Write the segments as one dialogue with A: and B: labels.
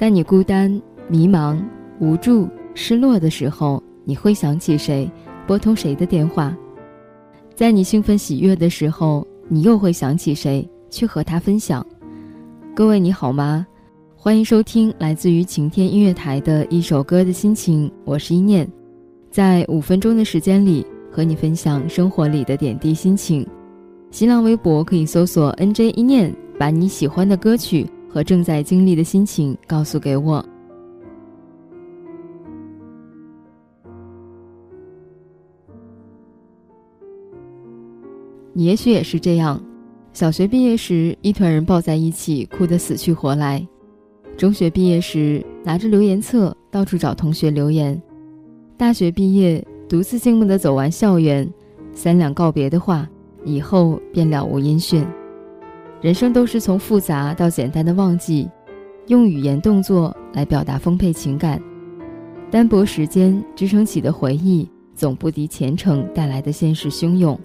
A: 在你孤单、迷茫、无助、失落的时候，你会想起谁？拨通谁的电话？在你兴奋喜悦的时候，你又会想起谁？去和他分享？各位你好吗？欢迎收听来自于晴天音乐台的一首歌的心情，我是一念，在五分钟的时间里和你分享生活里的点滴心情。新浪微博可以搜索 “nj 一念”，把你喜欢的歌曲。和正在经历的心情告诉给我。你也许也是这样：小学毕业时，一团人抱在一起，哭得死去活来；中学毕业时，拿着留言册到处找同学留言；大学毕业，独自静默的走完校园，三两告别的话，以后便了无音讯。人生都是从复杂到简单的忘记，用语言动作来表达丰沛情感，单薄时间支撑起的回忆，总不敌前程带来的现实汹涌，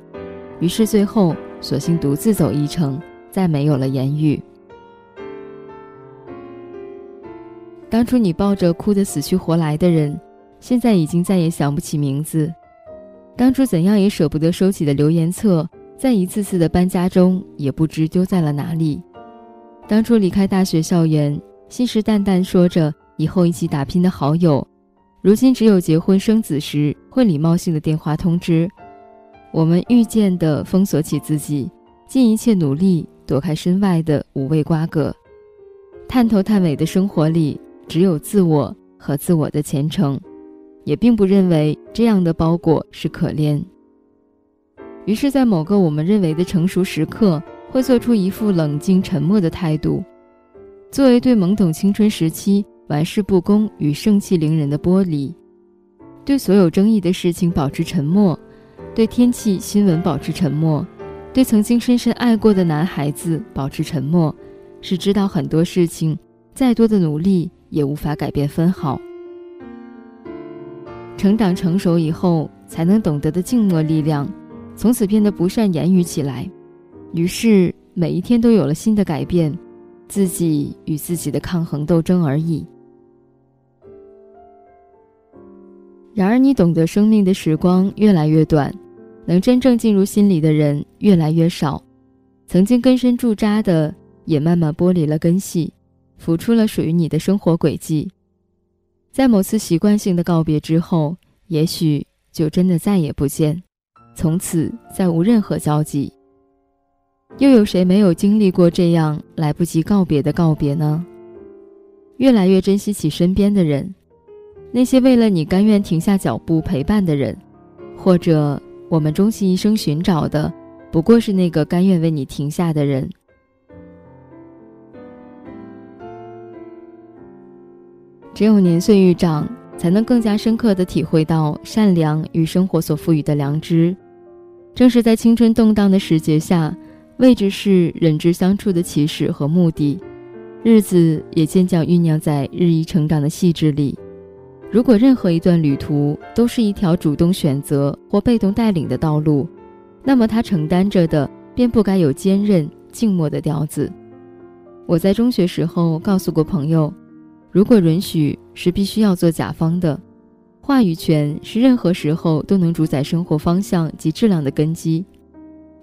A: 于是最后索性独自走一程，再没有了言语。当初你抱着哭得死去活来的人，现在已经再也想不起名字；当初怎样也舍不得收起的留言册。在一次次的搬家中，也不知丢在了哪里。当初离开大学校园，信誓旦旦说着以后一起打拼的好友，如今只有结婚生子时会礼貌性的电话通知。我们遇见的封锁起自己，尽一切努力躲开身外的无味瓜葛。探头探尾的生活里，只有自我和自我的前程，也并不认为这样的包裹是可怜。于是，在某个我们认为的成熟时刻，会做出一副冷静沉默的态度，作为对懵懂青春时期玩世不恭与盛气凌人的剥离，对所有争议的事情保持沉默，对天气新闻保持沉默，对曾经深深爱过的男孩子保持沉默，是知道很多事情，再多的努力也无法改变分毫。成长成熟以后，才能懂得的静默力量。从此变得不善言语起来，于是每一天都有了新的改变，自己与自己的抗衡斗争而已。然而，你懂得生命的时光越来越短，能真正进入心里的人越来越少，曾经根深驻扎的也慢慢剥离了根系，浮出了属于你的生活轨迹。在某次习惯性的告别之后，也许就真的再也不见。从此再无任何交集。又有谁没有经历过这样来不及告别的告别呢？越来越珍惜起身边的人，那些为了你甘愿停下脚步陪伴的人，或者我们终其一生寻找的，不过是那个甘愿为你停下的人。只有年岁愈长，才能更加深刻的体会到善良与生活所赋予的良知。正是在青春动荡的时节下，位置是人之相处的起始和目的，日子也渐渐酝酿在日益成长的细致里。如果任何一段旅途都是一条主动选择或被动带领的道路，那么它承担着的便不该有坚韧静默的调子。我在中学时候告诉过朋友，如果允许，是必须要做甲方的。话语权是任何时候都能主宰生活方向及质量的根基。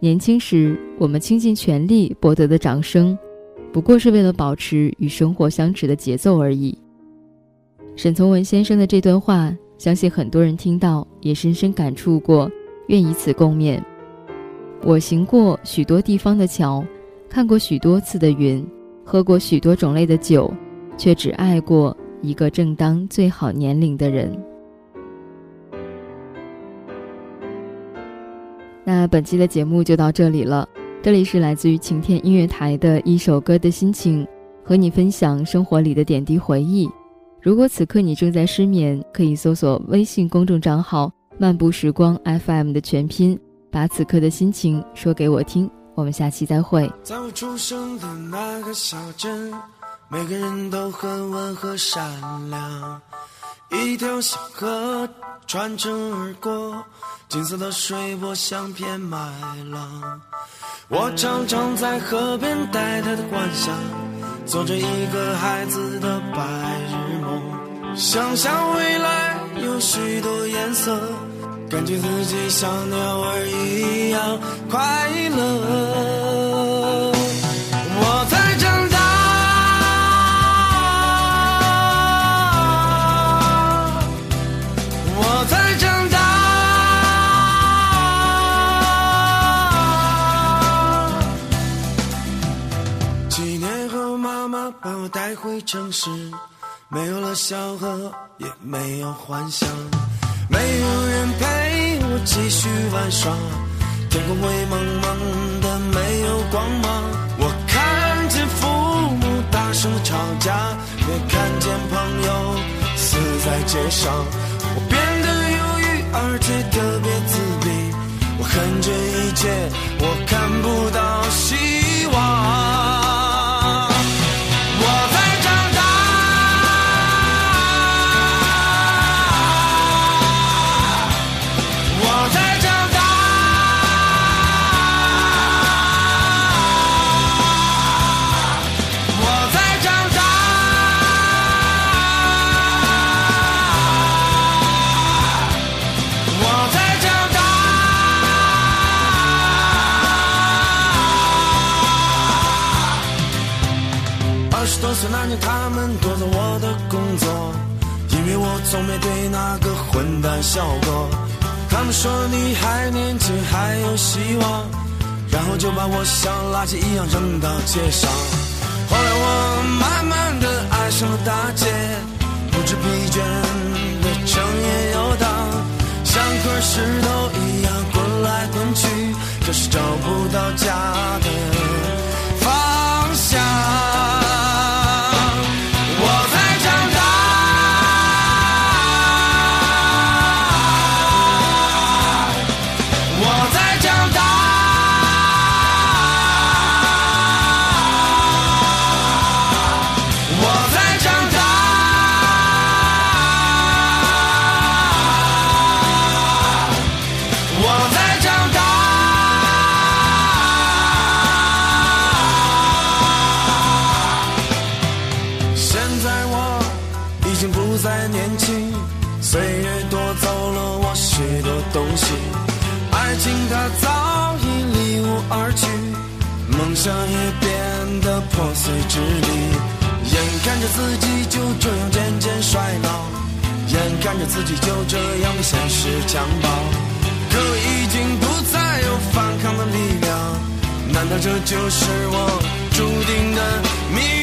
A: 年轻时，我们倾尽全力博得的掌声，不过是为了保持与生活相持的节奏而已。沈从文先生的这段话，相信很多人听到也深深感触过，愿以此共勉。我行过许多地方的桥，看过许多次的云，喝过许多种类的酒，却只爱过一个正当最好年龄的人。那本期的节目就到这里了，这里是来自于晴天音乐台的一首歌的心情，和你分享生活里的点滴回忆。如果此刻你正在失眠，可以搜索微信公众账号“漫步时光 FM” 的全拼，把此刻的心情说给我听。我们下期再会。
B: 在我出生的那个小镇，每个人都很温和善良。一条小河穿城而过，金色的水波像片麦浪。我常常在河边呆呆的观想，做着一个孩子的白日梦，想象未来有许多颜色，感觉自己像鸟儿一样快乐。城市，没有了笑和，也没有幻想，没有人陪我继续玩耍，天空灰蒙蒙的，没有光芒。我看见父母大声的吵架，也看见朋友死在街上，我变得忧郁，而且特别自闭。我恨这一切，我看不到希望。二十多岁那年，他们夺走我的工作，因为我从没对那个混蛋笑过。他们说你还年轻，还有希望，然后就把我像垃圾一样扔到街上。后来我慢慢的爱上了大街，不知疲倦的整夜游荡，像块石头一样滚来滚去，可是找不到家的梦想也变得破碎支离。眼看着自己就这样渐渐衰老，眼看着自己就这样被现实强暴，可已经不再有反抗的力量。难道这就是我注定的命